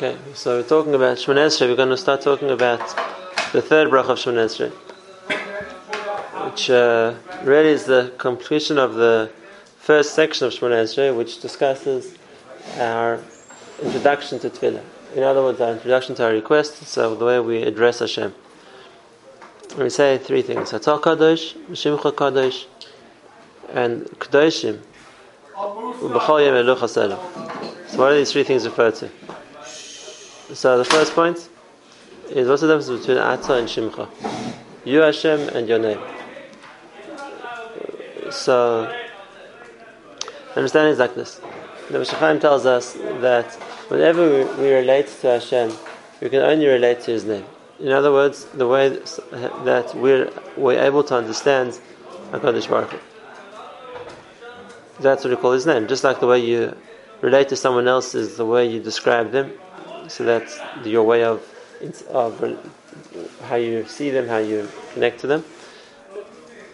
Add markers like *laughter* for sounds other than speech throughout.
Okay, so we're talking about Shemon Esrei. We're going to start talking about the third bracha of Shemon Esrei, which uh, really is the completion of the first section of Shemon Esrei, which discusses our introduction to Tefillah. In other words, our introduction to our request, so the way we address Hashem. We say three things: Atah Kadosh, Shimcha Kadosh, and Kadoshim. So what are these three things referred to? So the first point is what's the difference between Ata and Shimcha? You Hashem and your name. So understanding is like this. The Meshachim tells us that whenever we, we relate to Hashem, we can only relate to His name. In other words, the way that we're, we're able to understand HaKadosh Baruch Hu. That's what we call His name. Just like the way you relate to someone else is the way you describe them, so that's your way of, of how you see them, how you connect to them.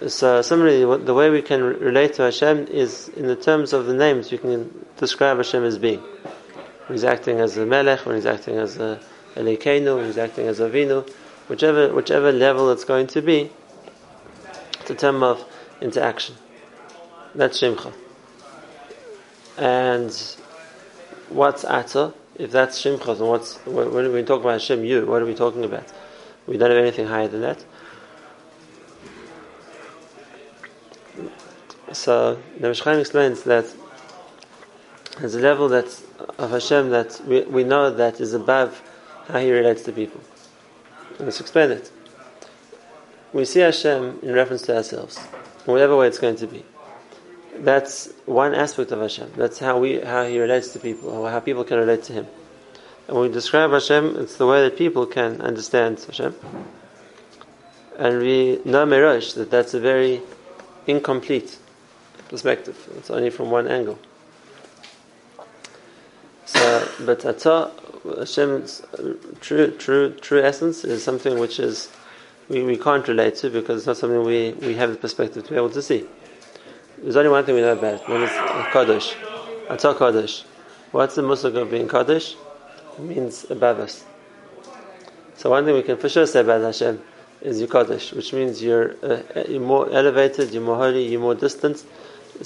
So similarly, the way we can relate to Hashem is in the terms of the names we can describe Hashem as being. When he's acting as a Melech, when he's acting as a Elikenu, when he's acting as a Vinu, whichever whichever level it's going to be, it's a term of interaction. That's Shimcha. And what's Ata? If that's Shimcha, then what's when we talk about Hashem, you, what are we talking about? We don't have anything higher than that. So the Mishchaim explains that there's a level that of Hashem that we, we know that is above how He relates to people. let's explain it. We see Hashem in reference to ourselves, whatever way it's going to be. That's one aspect of Hashem. That's how we how He relates to people, how people can relate to Him. And when we describe Hashem, it's the way that people can understand Hashem. And we know Mirash that that's a very incomplete perspective. It's only from one angle. So, but Atah, Hashem's true, true, true essence is something which is we, we can't relate to because it's not something we, we have the perspective to be able to see. There's only one thing we know about it, and it's Kaddish. Atah Kaddish. What's the musag of being Kaddish? It means above us. So one thing we can for sure say about Hashem is you Kaddish, which means you're, uh, you're more elevated, you're more holy, you're more distant,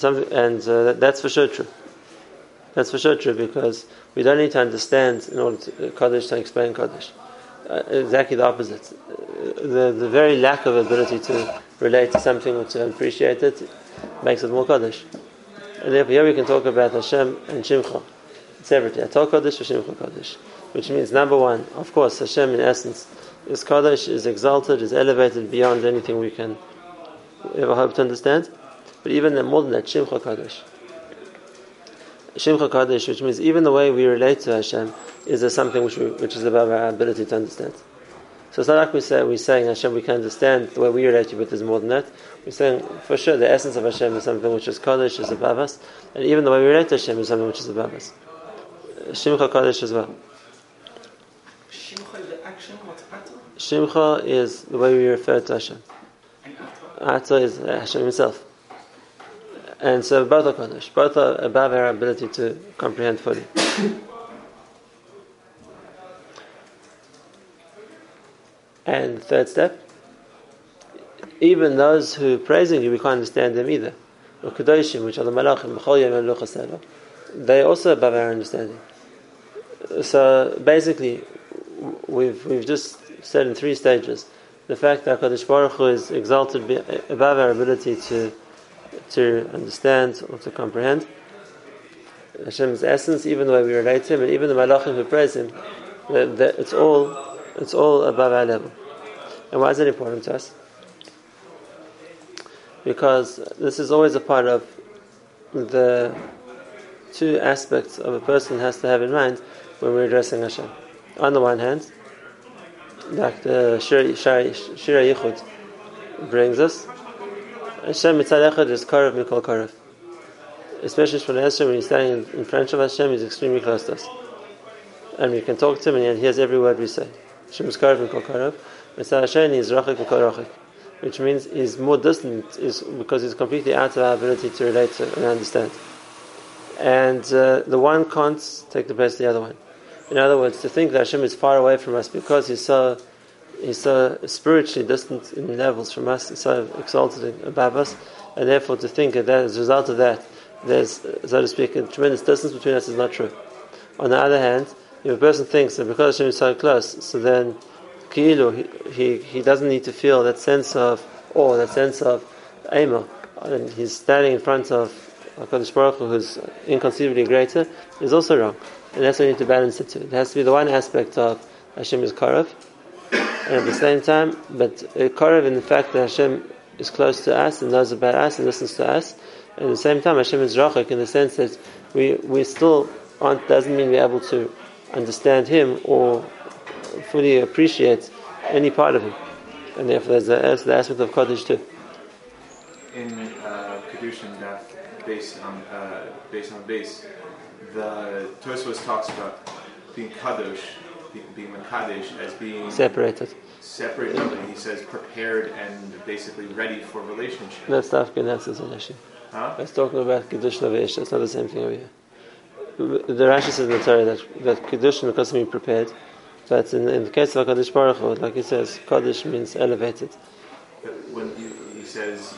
and uh, that's for sure true. That's for sure true because we don't need to understand in order to uh, Kaddish to explain Kaddish. Uh, exactly the opposite. Uh, the, the very lack of ability to relate to something which is appreciated makes it more Kaddish. And therefore, here we can talk about Hashem and Shimcha It's separately. Atah Kaddish or Shimcha Kaddish. Which means, number one, of course, Hashem in essence is Kaddish, is exalted, is elevated beyond anything we can ever hope to understand. But even more than that, Shimcha Kaddish. Shimcha Kaddish, which means even the way we relate to Hashem is something which, we, which is above our ability to understand. So it's not like we say we're saying Hashem we can understand the way we relate to you, but there's more than that. We're saying for sure the essence of Hashem is something which is Kaddish, is above us, and even the way we relate to Hashem is something which is above us. Shimcha Kaddish as well. Shimcha is the action, what's Ata? Shimcha is the way we refer to Hashem. Ata is Hashem himself. And so both are Kaddish. Both are above our ability to comprehend fully. And third step, even those who praising you, we can't understand them either. which are the Malachim, they also above our understanding. So basically, we've we've just said in three stages the fact that Hakadosh Baruch Hu is exalted above our ability to to understand or to comprehend Hashem's essence, even the way we relate to Him, and even the Malachim who praise Him, that, that it's all it's all above our level. And why is it important to us? Because this is always a part of the two aspects of a person has to have in mind when we're addressing Hashem. On the one hand, like the Shira, Yichud brings us, Hashem mitzad echad is karev mikol karev. Especially for Hashem, when he's standing in front of Hashem, he's extremely close to us. And we can talk to him and he hears every word we say. Hashem is karev mikol karev. Mitzad Hashem is rachik mikol rachik. Which means he's more distant is because he's completely out of our ability to relate to and understand. And uh, the one can't take the place of the other one. In other words, to think that Hashem is far away from us because He's so He's so spiritually distant in levels from us, so exalted above us, and therefore to think that as a result of that, there's, so to speak, a tremendous distance between us is not true. On the other hand, if a person thinks that because Hashem is so close, so then Ki'ilu, he, he, doesn't need to feel that sense of awe, that sense of Ema, and he's standing in front of HaKadosh Baruch Hu, who's inconceivably greater, is also wrong. And that's what you need to balance it to. It has to be the one aspect of Hashem is Karav, and at the same time, but uh, Karav in the fact that Hashem is close to us and knows about us and listens to us, and at the same time Hashem is Rachak in the sense that we, we still aren't, doesn't mean we're able to understand Him or fully appreciate any part of Him. And therefore there's the, the aspect of Kaddish too. in uh, Kedushin that based on uh, based on base, the Tosfos talks about being kadosh, be- being makadosh as being Separated. separate. but He says prepared and basically ready for relationship. That's Dafkin, that's his issue. Huh? That's talking about Kedushin Ish, that's not the same thing over here. The Rashi says in the Torah that, that Kedushin because being prepared, but in, in the case of a Kaddish Baruch Hu, like he says, Kaddish means elevated. When he, he says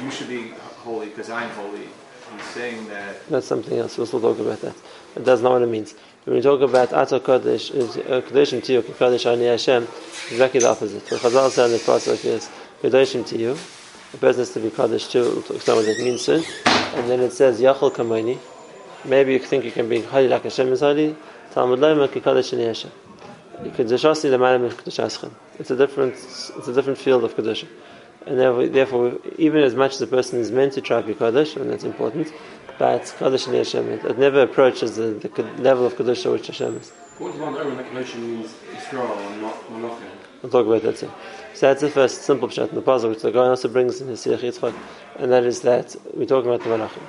you should be holy because I'm holy, he's saying that That's something else. We'll still talk about that. But that's not what it means. When we talk about Ato Kaddish, is uh, Kodeshim to you, Kodesh Ani Hashem, exactly the opposite. What Chazal said in the Pasuk is Kodeshim to you. The person has to be Kodesh too. We'll explain what that means soon. And then it says Yachol Kamoni. Maybe you think you can be holy like Hashem is holy. Talmud Ki Kodesh Ani Hashem. Min Kedosh Aschem. It's a different, it's a different field of Kedusha. And therefore, therefore, even as much as the person is meant to try to be Kodesh, and that's important, but Kodesh and Hashem, it, it never approaches the, the level of Kedusha which Hashem is. What does one know when that connection means Israel and not Malachim? We'll talk about that too. So that's the first simple pshat in the puzzle, which the guy also brings in his Siach Yitzchak, and that is that we're talking about the Malachim.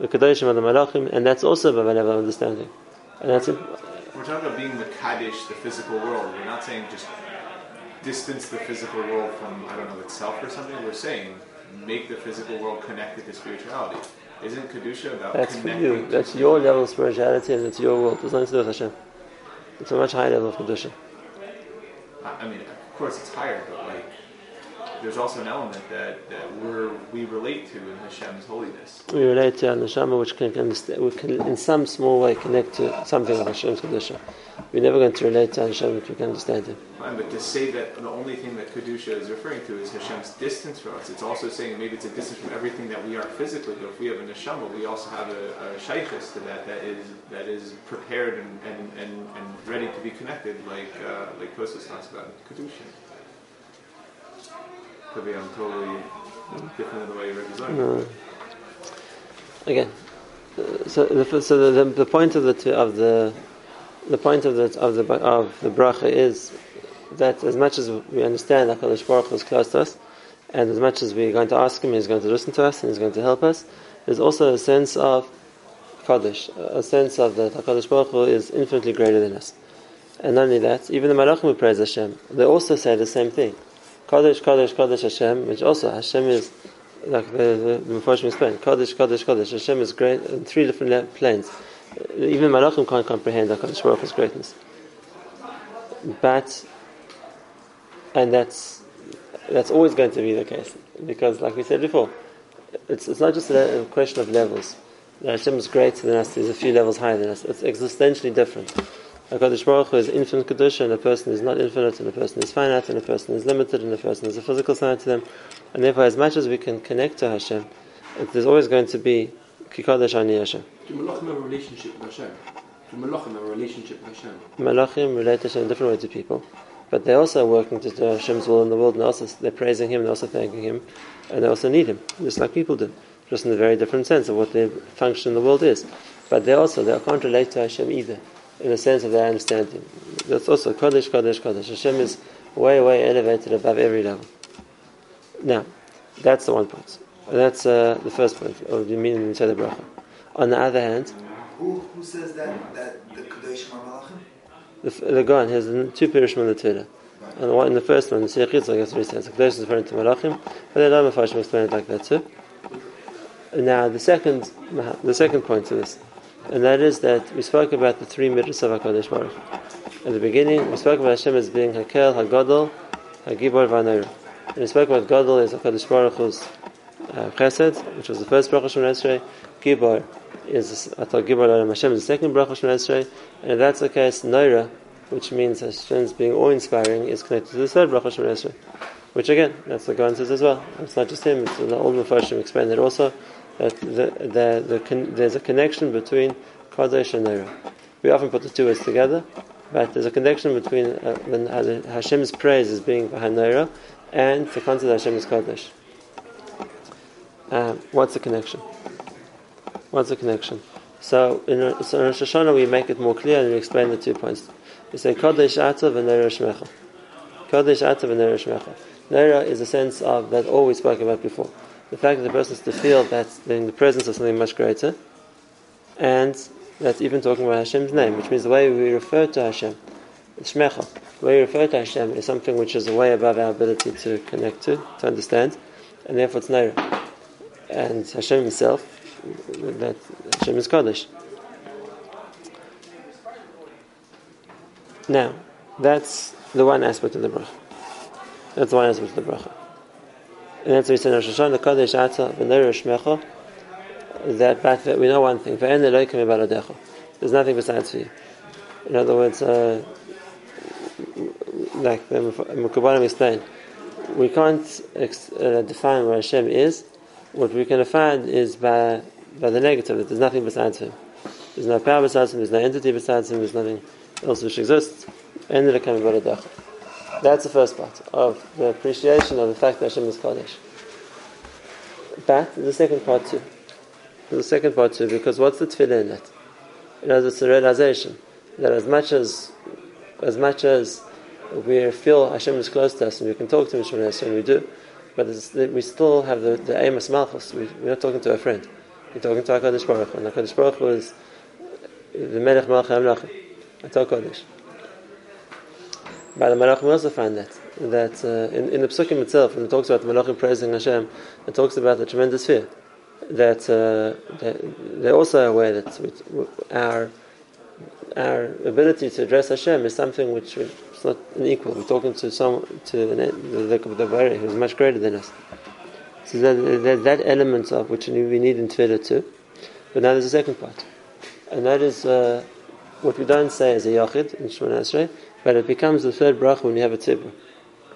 The Kedoshim are the Malachim, and that's also by level of understanding. And that's it. we're talking about being makadosh, the physical world. We're not saying just distance the physical world from I don't know itself or something. We're saying make the physical world connected to spirituality. Isn't kedusha about That's for you. That's your level of spirituality, and it's your world. It's nothing to do with Hashem. It's a much higher level of Kedusha. I mean, of course it's higher, but there's also an element that, that we're we relate to in Hashem's holiness. We relate to our neshama, which can, we can, in some small way, connect to something of Hashem's kedusha. We're never going to relate to Hashem if we can understand Him. Fine, but to say that the only thing that kedusha is referring to is Hashem's distance from us, it's also saying maybe it's a distance from everything that we are physically. But if we have a neshama, we also have a, a shaykhis to that that is that is prepared and, and, and, and ready to be connected, like uh, like Tosfos talks about in kedusha. Could be I'm totally different than the way you're representing. No. Again, so the, so the, the, point of the two, of the the point of the of the of the bracha is that as much as we understand Hakadosh Baruch is close to us, and as much as we're going to ask Him, He's going to listen to us and He's going to help us. There's also a sense of Kaddish, a sense of that Hakadosh Baruch Hu is infinitely greater than us. And not only that, even the Malachim who praise Hashem, they also say the same thing. Kaddish, Kaddish, Kaddish Hashem, which also Hashem is like the the Mepharshim explained, Kaddish, Kaddish, Kaddish. Hashem is great in three different planes. Uh, Even Malachim can't comprehend HaKadosh Baruch greatness. But, and that's that's always going to be the case because, like we said before, it's it's not just a, question of levels. Hashem is greater than us. There's a few levels higher than us. It's existentially different. HaKadosh Baruch Hu is infinite Kedusha, and a person is not infinite, and a person is finite, and a person is limited, and a person is a physical side to them. And therefore, as much as we can connect to Hashem, it, there's always going to be Kikodesh Ani Hashem. Do Malachim have a relationship with Hashem? Do Malachim have a relationship with Hashem? Malachim relate to Hashem in a different way to people, but they're also working to do Hashem's will in the world, and also they're praising Him, and also thanking Him, and they also need Him, just like people do, just in a very different sense of what their function in the world is. But they also they can't relate to Hashem either, in the sense of their understanding. That's also Kodesh, Kodesh, Kodesh. Hashem is way, way elevated above every level. Now, that's the one point. That's uh, the first point of the meaning inside the bracha. On the other hand, Who, who says that, that the are Malachim? the, the Gaon has two Pirushim on the Twitter. And the one, in the first one, the that's what he says. The Kedosh is referring to Malachim, but the other Mepharshim explain it like that too. Now, the second, the second point to this and that is that we spoke about the three mitzvahs of Hakadosh Baruch. At the beginning, we spoke about Hashem as being Hakel, Hagadol, Hagibor, Vanayr. And we spoke about Gadol as Hakadosh Baruch Hu's uh, Chesed, which was the first bracha Shemon Esrei. Gibor is Atal Gibor Lam Hashem is the second bracha Shemon Esrei, and if that's the case, Naira, which means Hashem's being awe-inspiring, is connected to the third bracha Shemon Esrei. Which again, that's the Gaon says as well. It's not just him; it's the old Mepharshim explained it also that the, the, the con- there's a connection between Kadosh and Naira. We often put the two words together, but there's a connection between uh, when Hashem's praise is being behind Naira and the concept that Hashem is Kadosh. Um, what's the connection? What's the connection? So in, so in Rosh Hashanah we make it more clear and we explain the two points. We say Kadosh Atav and Neira Shmecha. Kadosh Atav and Neira Shmecha. Neira is a sense of that all we spoke about before. The fact that the person is to feel that in the presence of something much greater, and that's even talking about Hashem's name, which means the way we refer to Hashem. Shmecha. The way we refer to Hashem is something which is way above our ability to connect to, to understand, and therefore it's Neira and Hashem Himself, that Hashem is Kaddish. Now, that's the one aspect of the bracha. That's the one aspect of the bracha. And that's why we say Rosh Hashanah, Kaddish Ata, V'ner Shmecha, that, but we know one thing, V'en Eloikim Ibaladecha. There's nothing besides for you. In other words, uh, like the Mekubalim explained, we can't ex- uh, define where Hashem is what we can find is by by the negative, that there's nothing besides him. There's no power besides him, there's no entity besides him, there's nothing else which exists. That's the first part of the appreciation of the fact that Hashem is Kaddish. But the second part too. The second part too, because what's the tefillah in that? You know, it's a realization that as much as as much as we feel Hashem is close to us and we can talk to Him and we do, but we still have the, the Amos Malchus. We, are not talking to a friend. We're talking to HaKadosh Baruch Hu. And HaKadosh Baruch Hu is the Melech Malach HaMlachim. Atal Kodesh. By the Malachim we also find that. That uh, in, in the Psukim itself, when it talks about the Malachim praising Hashem, it talks about the tremendous fear. That, uh, they're also aware that our our ability to address Hashem is something which is not an equal. We're talking to some to the the, the who's much greater than us. So that, that, that element of which we need in Tefillah too. But now there's a second part, and that is uh, what we don't say as a yachid in Shemona Esrei, but it becomes the third bracha when you have a tzibur.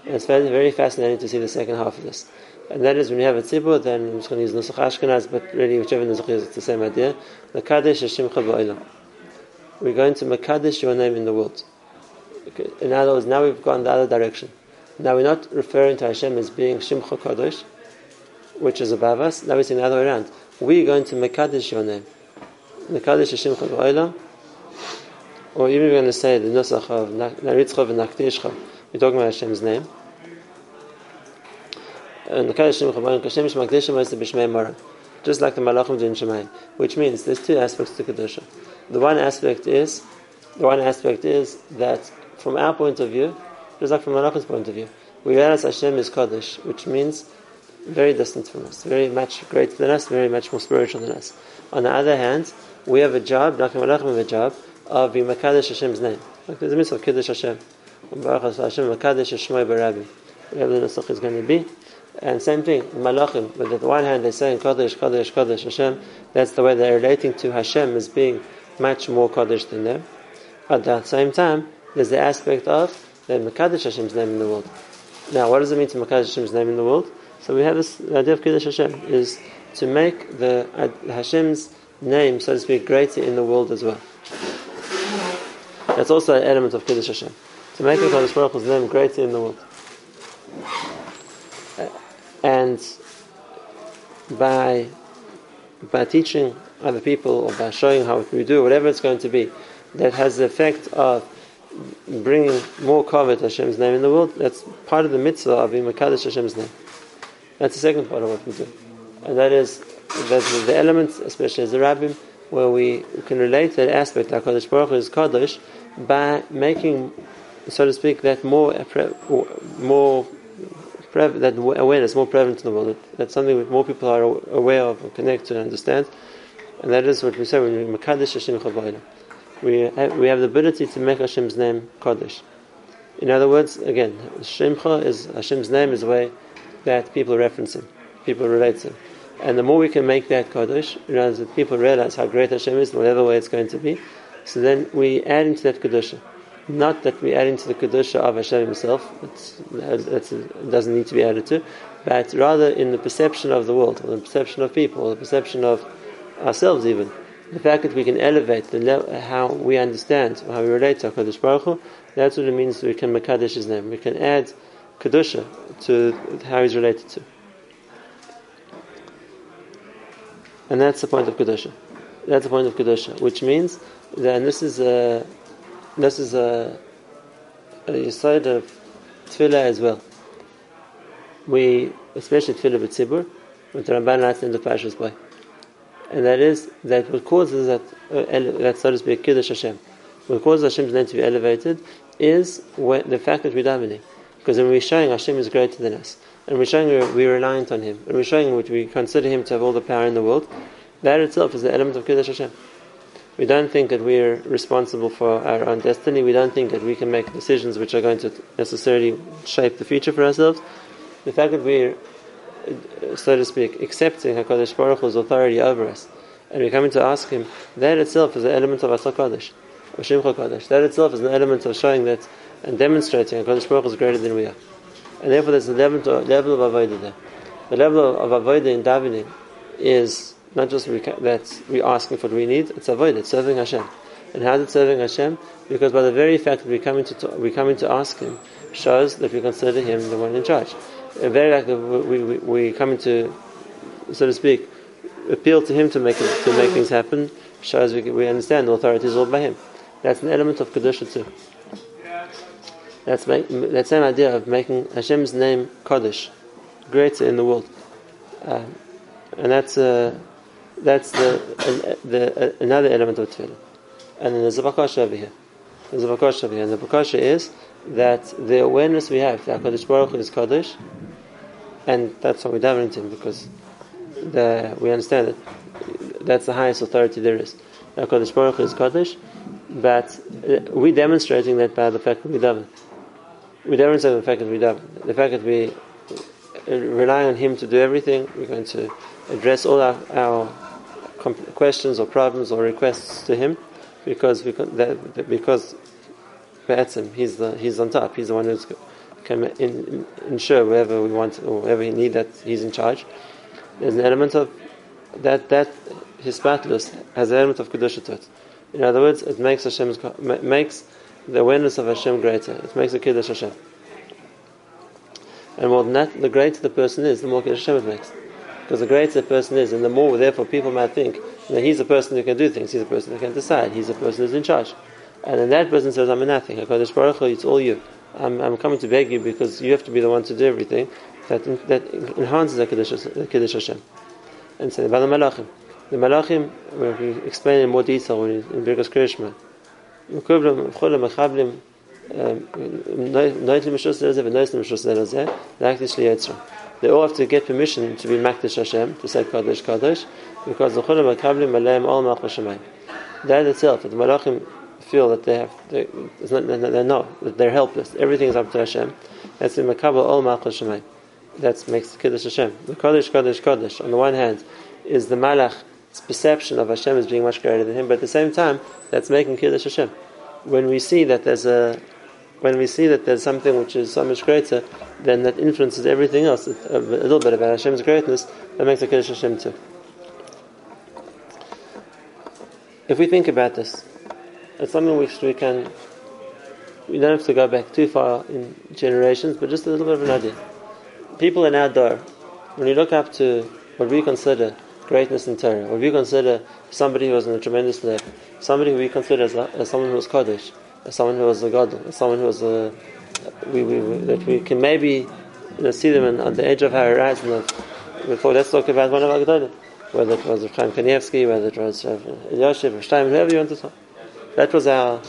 And it's very, fascinating to see the second half of this. And that is when you have a tzibur, then I'm just going to use Nusach Ashkenaz, but really whichever Nusach is, it's the same idea. The Kadesh Hashem we're going to Makadish your name in the world. Okay. In other words, now we've gone the other direction. Now we're not referring to Hashem as being Shimcha Kadosh, which is above us. Now we're saying the other way around. We're going to Makadish your name. Makadish Shimcha V'olam. Or even we're going to say the Nusach of Naritzcha V'Naktishcha. We're talking about Hashem's name. Just like the Malachim do in Shemayim. Which means there's two aspects to Kedusha. The one aspect is, the one aspect is that from our point of view, just like from Malachim's point of view, we realize Hashem is Kaddish, which means very distant from us, very much greater than us, very much more spiritual than us. On the other hand, we have a job, like Malachim have a job, of being Makadesh Hashem's name. Like there's a mitzvah of Kiddush Hashem. Baruch Hashem, Makadesh Shemai Barabi. Whatever the Nusach is going to be. And same thing, Malachim, but on the one hand they're saying Kaddish, Kaddish, Kaddish Hashem, that's the way they're relating to Hashem as being much more Kaddish than them. At the same time, there's the aspect of the Mekadesh Hashem's name in the world. Now, what does it mean to Mekadesh Hashem's name in the world? So we have this idea of Kiddush Hashem is to make the uh, Hashem's name, so to speak, greater in the world as well. That's also an element of Kiddush Hashem. To make the Baruch Hu's name greater in the world. And by by teaching other people or by showing how we do, whatever it's going to be, that has the effect of bringing more kavod Hashem's name in the world, that's part of the mitzvah of being Makadosh Hashem's name. That's the second part of what we do. And that is that the elements, especially as a rabbim, where we can relate that aspect, that Kadosh Baruch Hu is Kadosh, by making, so to speak, that more, more that awareness more prevalent in the world. That, that's something that more people are aware of, or connect to, and understand and that is what we say when we Makadish Hashem. We have, we have the ability to make Hashem's name Kaddish. In other words, again, Shemcha is Hashem's name is the way that people reference him, people relate to him. And the more we can make that Kaddish, other words, that people realize how great Hashem is whatever way it's going to be, so then we add into that Kedusha. Not that we add into the Kedusha of Hashem himself, it doesn't need to be added to, but rather in the perception of the world, or the perception of people, or the perception of ourselves even. The fact that we can elevate the le- how we understand, how we relate to HaKadosh Baruch Hu, that's what it means that we can Makadosh his name. We can add Kedusha to how he's related to. And that's the point of Kedusha. That's the point of Kedusha, which means and this is a, this is a, a side of Tefillah as well. We, especially Tefillah B'tzibur, with the Ramban writes in the Parshas by, And that is, that what causes that, uh, that so to speak, Kiddush Hashem, what causes Hashem's name to be elevated is when, the fact that we're davening. Because when we're showing Hashem is greater than us, and we're showing we're, we're reliant on Him, and we're showing which we consider Him to have all the power in the world, that itself is the element of Kiddush Hashem. We don't think that we're responsible for our own destiny. We don't think that we can make decisions which are going to necessarily shape the future for ourselves. The fact that we're, so to speak, accepting HaKadosh Baruch Hu's authority over us, and we're coming to ask Him, that itself is an element of Asa or Shimcha Kadosh. That itself is an element of showing that and demonstrating HaKadosh Baruch Hu is greater than we are. And therefore there's a level, level of Avodah there. The level of Avodah in davening is not just that we're asking for what we need, it's avoid it, serving Hashem. And how is it serving Hashem? Because by the very fact that we're coming to we come into ask Him shows that we consider Him the one in charge. The very that we, we, we come into, so to speak, appeal to Him to make to make things happen shows we, we understand the authority is all by Him. That's an element of kedusha too. That's make, that same idea of making Hashem's name Kaddish greater in the world, uh, and that's uh, that's the, the uh, another element of tefillah. And then there's a bakasha over here. There's a bakasha over here, and the bakasha is that the awareness we have that Hakadosh Baruch Hu is Kaddish, and that's why we daven into Him because the, we understand that that's the highest authority there is. Hakadosh Baruch Hu is Kaddish, but uh, we're demonstrating that by the fact that we daven. We demonstrate the fact that we daven. The fact that we rely on Him to do everything. We're going to address all our, our questions or problems or requests to Him, because that, because He's the He's on top. He's the one who's can in, ensure wherever we want or wherever we need that He's in charge. There's an element of that that His spatlus has an element of kedusha to it. In other words, it makes Hashem makes the awareness of Hashem greater. It makes a kiddush Hashem. And more than that, the greater the person is, the more kiddush Hashem it makes. Because the greater the person is, and the more, therefore, people might think that he's the person who can do things, he's the person who can decide, he's the person who's in charge. And then that person says, I'm a nothing. HaKadosh Baruch Hu, it's all you. I'm, I'm coming to beg you because you have to be the one to do everything that, that enhances the Kiddush, Hashem. And so, the Malachim. The Malachim, we explain in more detail in Birkas Krishma. They all have to get permission to be Makdish Hashem, to say Kadosh Kadosh, because the Chulam Makablim Aleim All Malch Hashemayim. That itself, that the Malachim feel that they have, they, it's not, they know that they're helpless. Everything is up to Hashem. That's the Makabel All Malch Hashemayim. That makes Kiddush Hashem. The Kadosh Kadosh Kadosh, on the one hand, is the Malach's perception of Hashem as being much greater than him, but at the same time, that's making Kiddush Hashem. When we see that there's a when we see that there's something which is so much greater, then that influences everything else. Uh, a, little bit about Hashem's greatness, that makes a Kiddush Hashem too. If we think about this, it's something which we can, we don't have to go back too far in generations, but just a little bit of an idea. People in our door, when you look up to what we consider greatness in Torah, what we consider somebody who was in a tremendous level, somebody who we consider as, as someone who was Kaddish, someone who was a God, someone who was a, we, we, we, that we can maybe you know, see them in, on the edge of our horizon. Before, let's talk about one of our Gedolim, whether it was Chaim Kanievsky, whether it was Rav Elyashiv, Rav Stein, whoever you want to talk. That was our,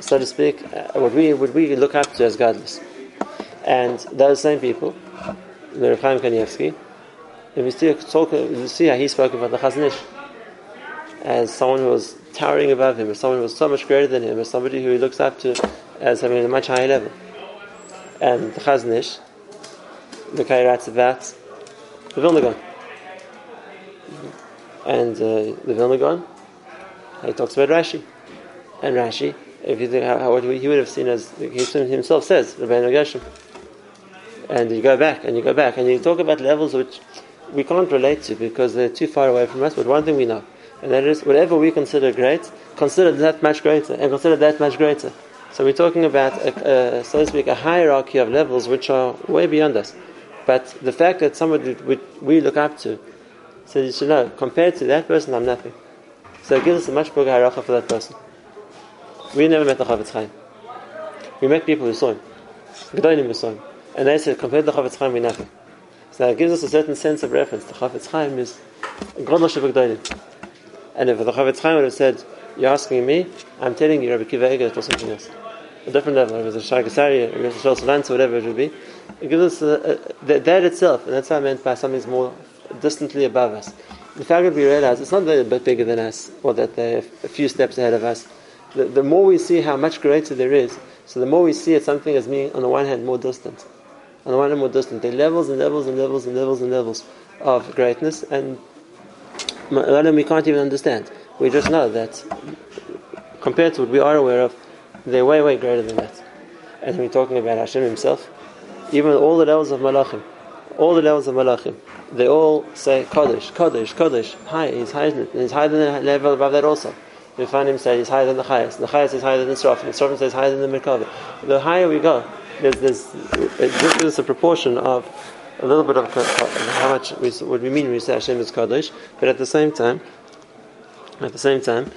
so to speak, uh, what we what we look up to as godless. And those same people, the Rav Chaim Kanievsky, if we see, talk, we see how he spoke about the Chazanish as someone who was towering above him, as someone who was so much greater than him, as somebody who he looks up to as having a much higher level. And the Chazon Ish, the guy writes about the Vilna Gaon. And uh, the Vilna Gaon, he talks about Rashi. And Rashi, if you think how, how what he would have seen as he himself says, Rabbeinu Gershom. And you go back and you go back and you talk about levels which we can't relate to because they're too far away from us. But one thing we know, and that is whatever we consider great, consider that much greater, and consider that much greater. So we're talking about, a, a, so to speak, a hierarchy of levels which are way beyond us. But the fact that somebody we, we look up to, so you should know, compared to that person, I'm nothing. So it gives us a much bigger hierarchy for that person. We never met the Chafetz Chaim. We met people who saw him. Gedolim who saw him. And they said, compared to the Chafetz Chaim, we're nothing. So that gives us a certain sense of reference. The Chafetz Chaim is Godel Shabbat And if the Chafetz Chaim would have said, you're asking me, I'm telling you, Rabbi Akiva Eger, was something else. A different level. A Shai Kasari, or a Shal Salansa, whatever it would be. It gives us a, a, that, that itself, and that's what I meant by something's more distantly above us. The fact that we realize it's not that a bit bigger than us, or that they're a few steps ahead of us. The, the more we see how much greater there is, so the more we see it something as being, on the one hand, more distant. On the one hand, more distant. There are levels and levels and levels and levels and levels of greatness, and them we can't even understand. We just know that compared to what we are aware of, they're way, way greater than that. And we're talking about Hashem Himself. Even all the levels of Malachim, all the levels of Malachim, they all say Kaddish, Kaddish, Kaddish. High, he's higher than he's higher than the level above that also. We find him say he's higher than the highest. The highest is higher than the Srafim. The Srafim says higher than the Merkava. The higher we go, there's, there's, gives a proportion of a little bit of how much we, what we mean when we say Hashem is Kaddish, but at the same time, at the same time,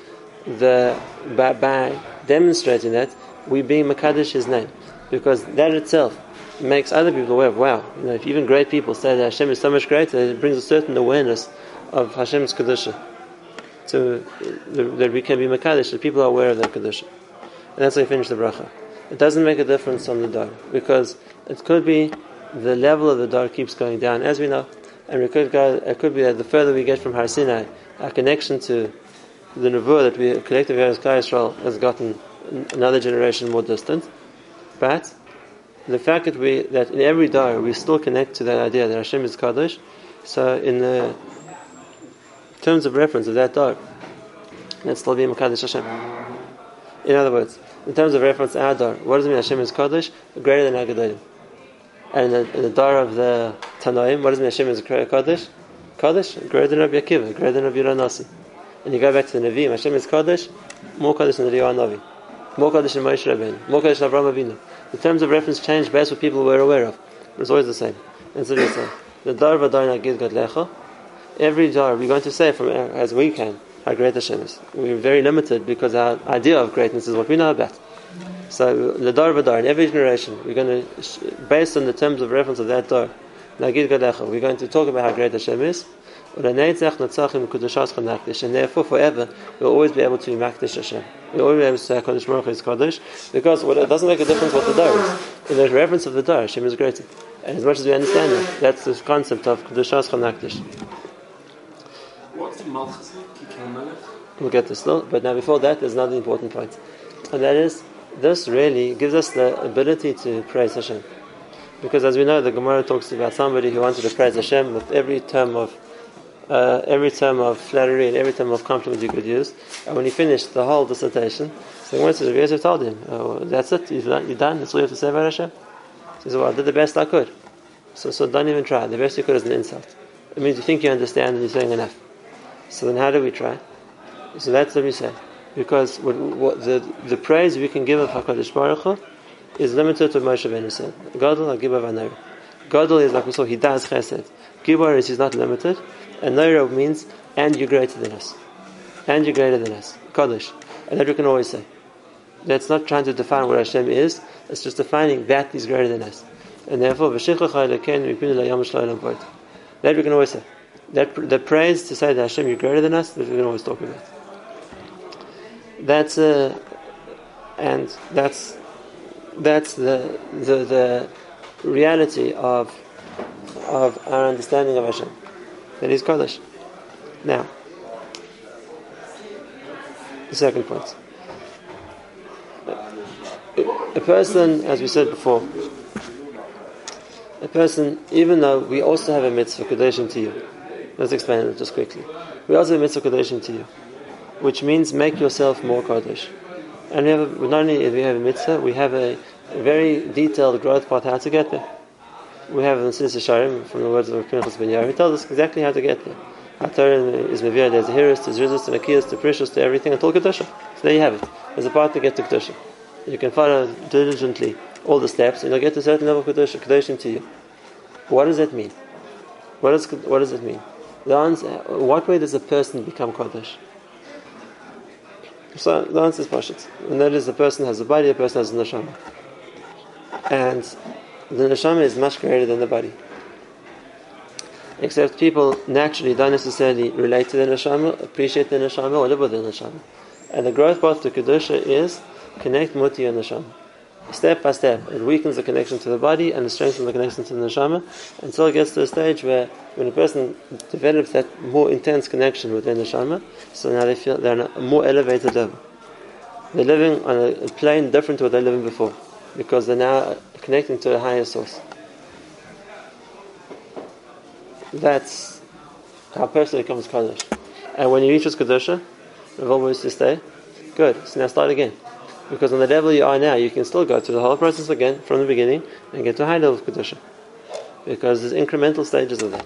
the by, by demonstrating that we being Makadish His name, because that itself makes other people aware of wow, you know, if even great people say that Hashem is so much greater, it brings a certain awareness of Hashem's kedusha, so uh, that we can be Makadish, that people are aware of their kedusha, and that's how you finish the bracha. It doesn't make a difference on the dar because it could be the level of the dar keeps going down, as we know, and it could, go, it could be that the further we get from Har Sinai, our connection to the Nebuah that we collectively as Israel has gotten another generation more distant. But the fact that we that in every dar we still connect to that idea that Hashem is Kadosh, so in the terms of reference of that dar, let's still be Makadosh Hashem. In other words, in terms of reference our dar, what does it mean Hashem is Kadosh? Greater than Agadolim. And in the, in the dar of the Tanoim, what mean Hashem is Kadosh? Kadosh, greater than Rabbi Akiva, greater than Rabbi Nasi and you go back to the Nevi'im, Hashem is Kodesh, more Kodesh than the Eliyahu Navi, more Kodesh than Moshe Rabbeinu, more Kodesh than Avraham Avinu. The terms of reference change based what people were aware of, but it's always the same. And so listen, the Dar V'Dar Nagid God Lecha, every Dar, we're going to say from as we can how great Hashem is. We're very limited because our idea of greatness is what we know about. So the Dar V'Dar, in every generation, we're going to, based on the terms of reference of that Dar, Nagid we're going to talk about how great Hashem is, and therefore, forever, we'll always be able to be Makdish Hashem. We'll always be able to say Kodesh Baruch is Kodesh, because what, it doesn't make a difference what the Dar is. In the reference of the Dar, Hashem is greater. And as much as we understand that, that's the concept of Kedushas Chanakdish. What's the Malchus? We'll get this still, but now before that, there's another important point. And that is, this really gives us the ability to praise Hashem. Because as we know, the Gemara talks about somebody who wanted to praise Hashem with every term of uh, every term of flattery and every term of compliment you could use. And when he finished the whole dissertation, so Gemara says, Yosef told him, oh, "That's it. You're done. You're done. That's all you have to say about Hashem." He says, "Well, I did the best I could." So, so don't even try. The best you could is an insult. It means you think you understand and you're saying enough. So then, how do we try? So that's what we say. Because what, the the praise we can give of Hakadosh Baruch Hu is limited to Moshe said. Gadol Hagibar V'Nair. Gadol is like we saw. He does Chesed. Gibar is he's not limited. And Naira means, and you're greater than us. And you're greater than us. Kaddish. And that we can always say. That's not trying to define what Hashem is, it's just defining that He's greater than us. And therefore, that we can always say. That, the praise to say that Hashem, you're greater than us, that we can always talk about. That's uh, and that's that's the the, the reality of of our understanding of Hashem that is Kodesh. Now, The second point. A person, as we said before, a person, even though we also have a mitzvah kadeshim to you, let's explain it just quickly. We also have a mitzvah kadeshim to you, which means make yourself more kadosh. And we have not only do we have a mitzvah, we have a, very detailed growth path how to get there. We have in Sinis Sharim from the words of Pinchas Ben Yair. He tells us exactly how to get there. HaTorah is Mevir, there's a Hiris, there's Rizus, to Akiyas, to Precious, to everything until Kedusha. So there you have it. There's a path to get to Kedusha. You can follow diligently all the steps and you'll get to a certain level of Kedusha, Kedushim to you. What does that mean? What does, what does it mean? The answer, what way does a person become Kodesh? So the answer is Pashit. And that is, a person has a body, a person has a neshama. And the neshama is much greater than the body. Except people naturally don't necessarily relate to the neshama, appreciate the neshama, or live with the neshama. And the growth path to Kedusha is connect to your neshama. Step by step, it weakens the connection to the body and it strengthens the connection to the neshama until it gets to a stage where when a person develops that more intense connection with their neshama, so now they feel they're on a more elevated level. They're living on a plane different to what they're living before because they're now connecting to a higher source. That's how a person becomes Kaddish. And when you reach this Kaddish, Rav always to stay, good, so now start again. Because on the level you are now, you can still go through the whole process again from the beginning and get to a high level of Kedusha. Because there's incremental stages of that.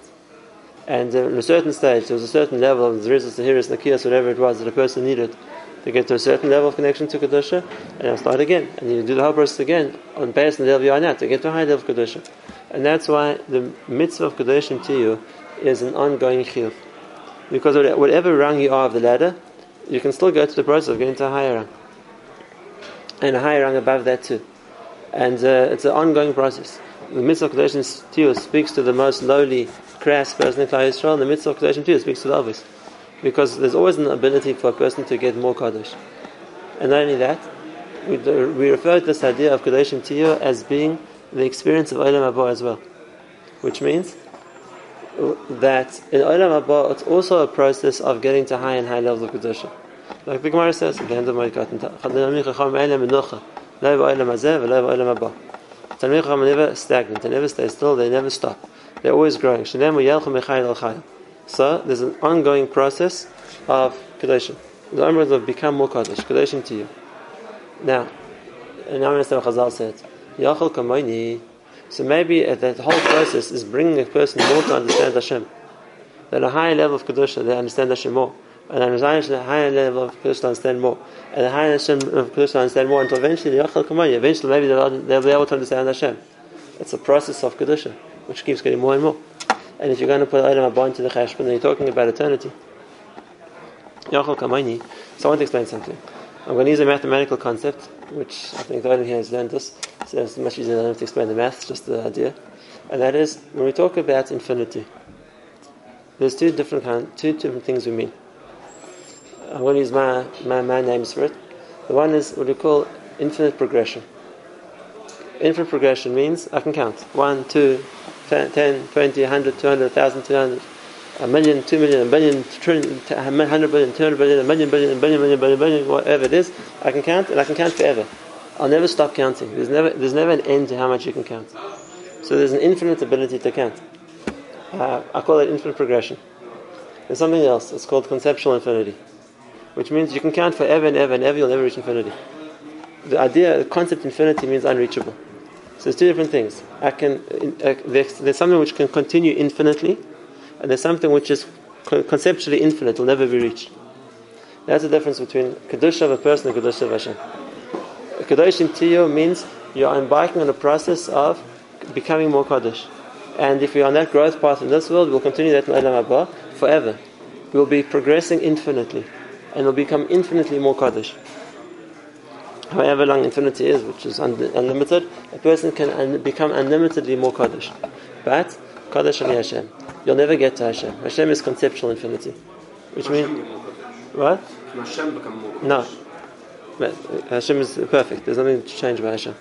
And in a certain stage, there was a certain level of Zerizas, Tahiris, Nakias, whatever it was that a person needed to get to a certain level of connection to Kedusha, and now start again. And you do the whole process again on based on the level you are now to get to a high level of Kedusha. And that's why the mitzvah of Kedushim to you is an ongoing chiyuv. Because whatever rung you are of the ladder, you can still go through the process of getting to a higher rung and a higher rung above that too. And uh, it's an ongoing process. The mitzvah Kedoshim Tiyah speaks to the most lowly, crass person in Klal Yisrael, and the mitzvah Kedoshim Tiyah speaks to the others. Because there's always an ability for a person to get more Kaddish. And not only that, we, we refer to this idea of Kedoshim Tiyah as being the experience of Olam Haba as well. Which means that in Olam Haba, it's also a process of getting to high and high levels of Kedoshim. Like the Gemara says at the end of my Talmid Chacham are never stagnant, they never stay still, they never stop. They're always growing. So there's an ongoing process of Kedoshim. The Amr will become more Kadosh, Kedoshim to you. Now, and now understand what Chazal said. Yachal. So maybe that whole process is bringing a person more to understand Hashem. At a higher level of Kedusha, they understand Hashem more and then at a higher level of Kedusha to understand more, and a higher Hashem of Kedusha to understand more, until eventually the Yachal Kamaya, eventually maybe they'll, they'll be able to understand Hashem. It's a process of Kedusha, which keeps getting more and more. And if you're going to put Olam Haba into the Cheshbon, then you're talking about eternity. Yachal Kamayni. So I want to explain something. I'm going to use a mathematical concept, which I think the only here has learned this, so it's much easier than to explain the math, just the idea. And that is, when we talk about infinity, there's two different kind, two different things we mean. I'm going to use my, my, my names for it. The one is what we call infinite progression. Infinite progression means I can count 1, 2, 10, 20, 100, 200, 1,000, 200, a million, 2 million, a billion, trillion, 100 billion, 200 billion, a million billion, a billion, billion, billion, billion, whatever it is, I can count and I can count forever. I'll never stop counting. There's never, there's never an end to how much you can count. So there's an infinite ability to count. Uh, I call it infinite progression. There's something else. It's called conceptual infinity which means you can count forever and ever and ever, you'll never reach infinity. The idea, the concept infinity means unreachable. So there's two different things. I can, uh, there's, there's, something which can continue infinitely, and there's something which is conceptually infinite, will never be reached. That's the difference between Kedusha of a person and Kedusha of Hashem. Kedush in Tiyo means you're embarking on a process of becoming more Kaddish. And if you're on that growth path in this world, we'll continue that in Olam Haba forever. We'll be progressing infinitely and will become infinitely more Kaddish. However long infinity is, which is un- unlimited, a person can un- become unlimitedly more Kaddish. But Kaddish Ali Hashem. You'll never get to Hashem. Hashem is conceptual infinity. Which means. What? Hashem become more No. But uh, Hashem is perfect. There's nothing to change about Hashem.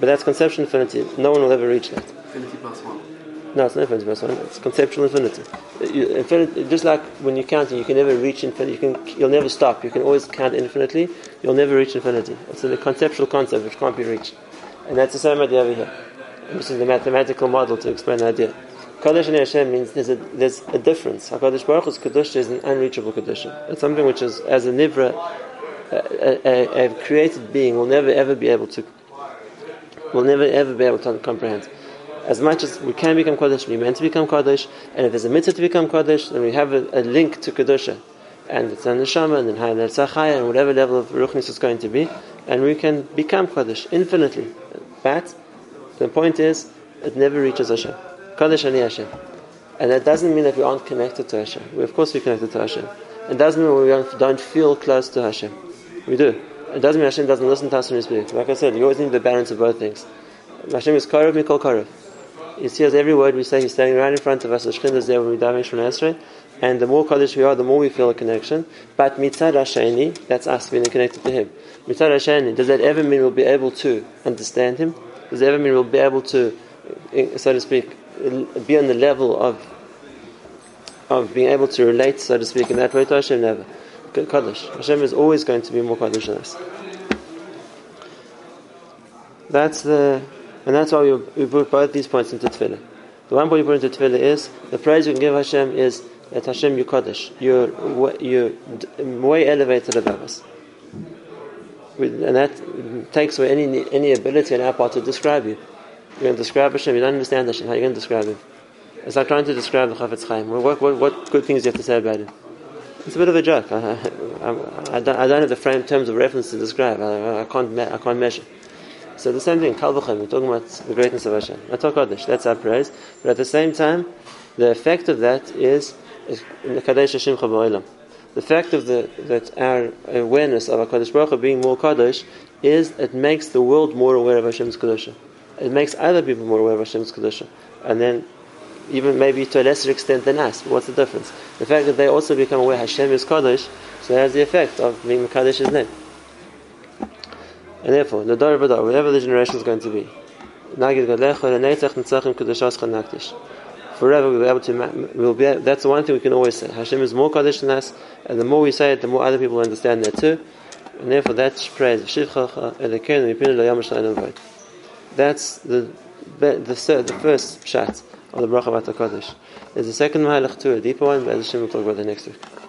But that's conceptual infinity. No one will ever reach that. Infinity plus one. No, it's not one. It's conceptual infinity. Just like when you're counting, you can never reach infinity. You can, you'll never stop. You can always count infinitely. You'll never reach infinity. It's a conceptual concept which can't be reached, and that's the same idea over here. This is the mathematical model to explain the idea. Kadosh and Hashem means there's a, there's a difference. HaKadosh Baruch Hu's Kedusha is an unreachable Kedusha. It's something which is, as a Nivra, a, a, a, created being will never ever be able to, will never ever be able to comprehend. As much as we can become Kodesh, we meant to become Kodesh, and if there's a mitzvah to become Kodesh, then we have a, a link to Kedusha. And it's an Neshama, and then Hayat Tzachaya, and whatever level of Ruchnis is going to be, and we can become Kodesh infinitely. But the point is, it never reaches Hashem. Kodesh Ani Hashem. And that doesn't mean that we aren't connected to Hashem. We, of course, we're connected to Hashem. It doesn't mean we don't, feel close to Hashem. We do. It doesn't mean Hashem doesn't listen to us when we speak. Like I said, you always need the balance of both things. Hashem is Karev, Mikol Karev. He sees every word we say. He's standing right in front of us. The Shekhinah is there when we daven Shemon Esrei. And the more Kaddish we are, the more we feel a connection. But mitzad Hasheni, that's us being connected to Him. Mitzad Hasheni, does that ever mean we'll be able to understand Him? Does that ever mean we'll be able to, eh, so to speak, be on the level of of being able to relate, so to speak, in that way to Hashem? Never. Kaddish. Hashem is always going to be more Kaddish than us. That's the, and that's why we, we put both these points into Tefillah. The one point you put into Tefillah is the praise you can give Hashem is that Hashem you Kaddish. You're you're way elevated above us, and that takes away any any ability on our part to describe you. You're going to describe Hashem. You don't understand Hashem. How are you going to describe him? It's like trying to describe the Chafetz Chaim. What, what, what good things do you have to say about him? It's a bit of a joke. *laughs* I, I, I, don't, I don't have the frame terms of reference to describe. I can't I can't measure. So the same thing, Kal V'chomer, we're talking about the greatness of Hashem. Atok Kodesh, that's our praise. But at the same time, the effect of that is Kadesh Hashem Chaba'ilam. The fact of the that our awareness of Hakadosh Baruch Hu being more Kadosh is it makes the world more aware of Hashem's Kedusha. It makes other people more aware of Hashem's Kedusha. And then even maybe to a lesser extent than us. What's the difference? The fact that they also become aware Hashem is Kaddish, so it has the effect of being Kaddish's name. And therefore, the Dor Badar, whatever the generation is going to be, Forever we'll be able to. We'll be. That's the one thing we can always say. Hashem is more kaddish than us, and the more we say it, the more other people understand that too. And therefore, that's praise. That's the the, the, the first shot of the bracha Bata Kodesh. There's a second mahalach to a deeper one, but Hashem will talk about the next week.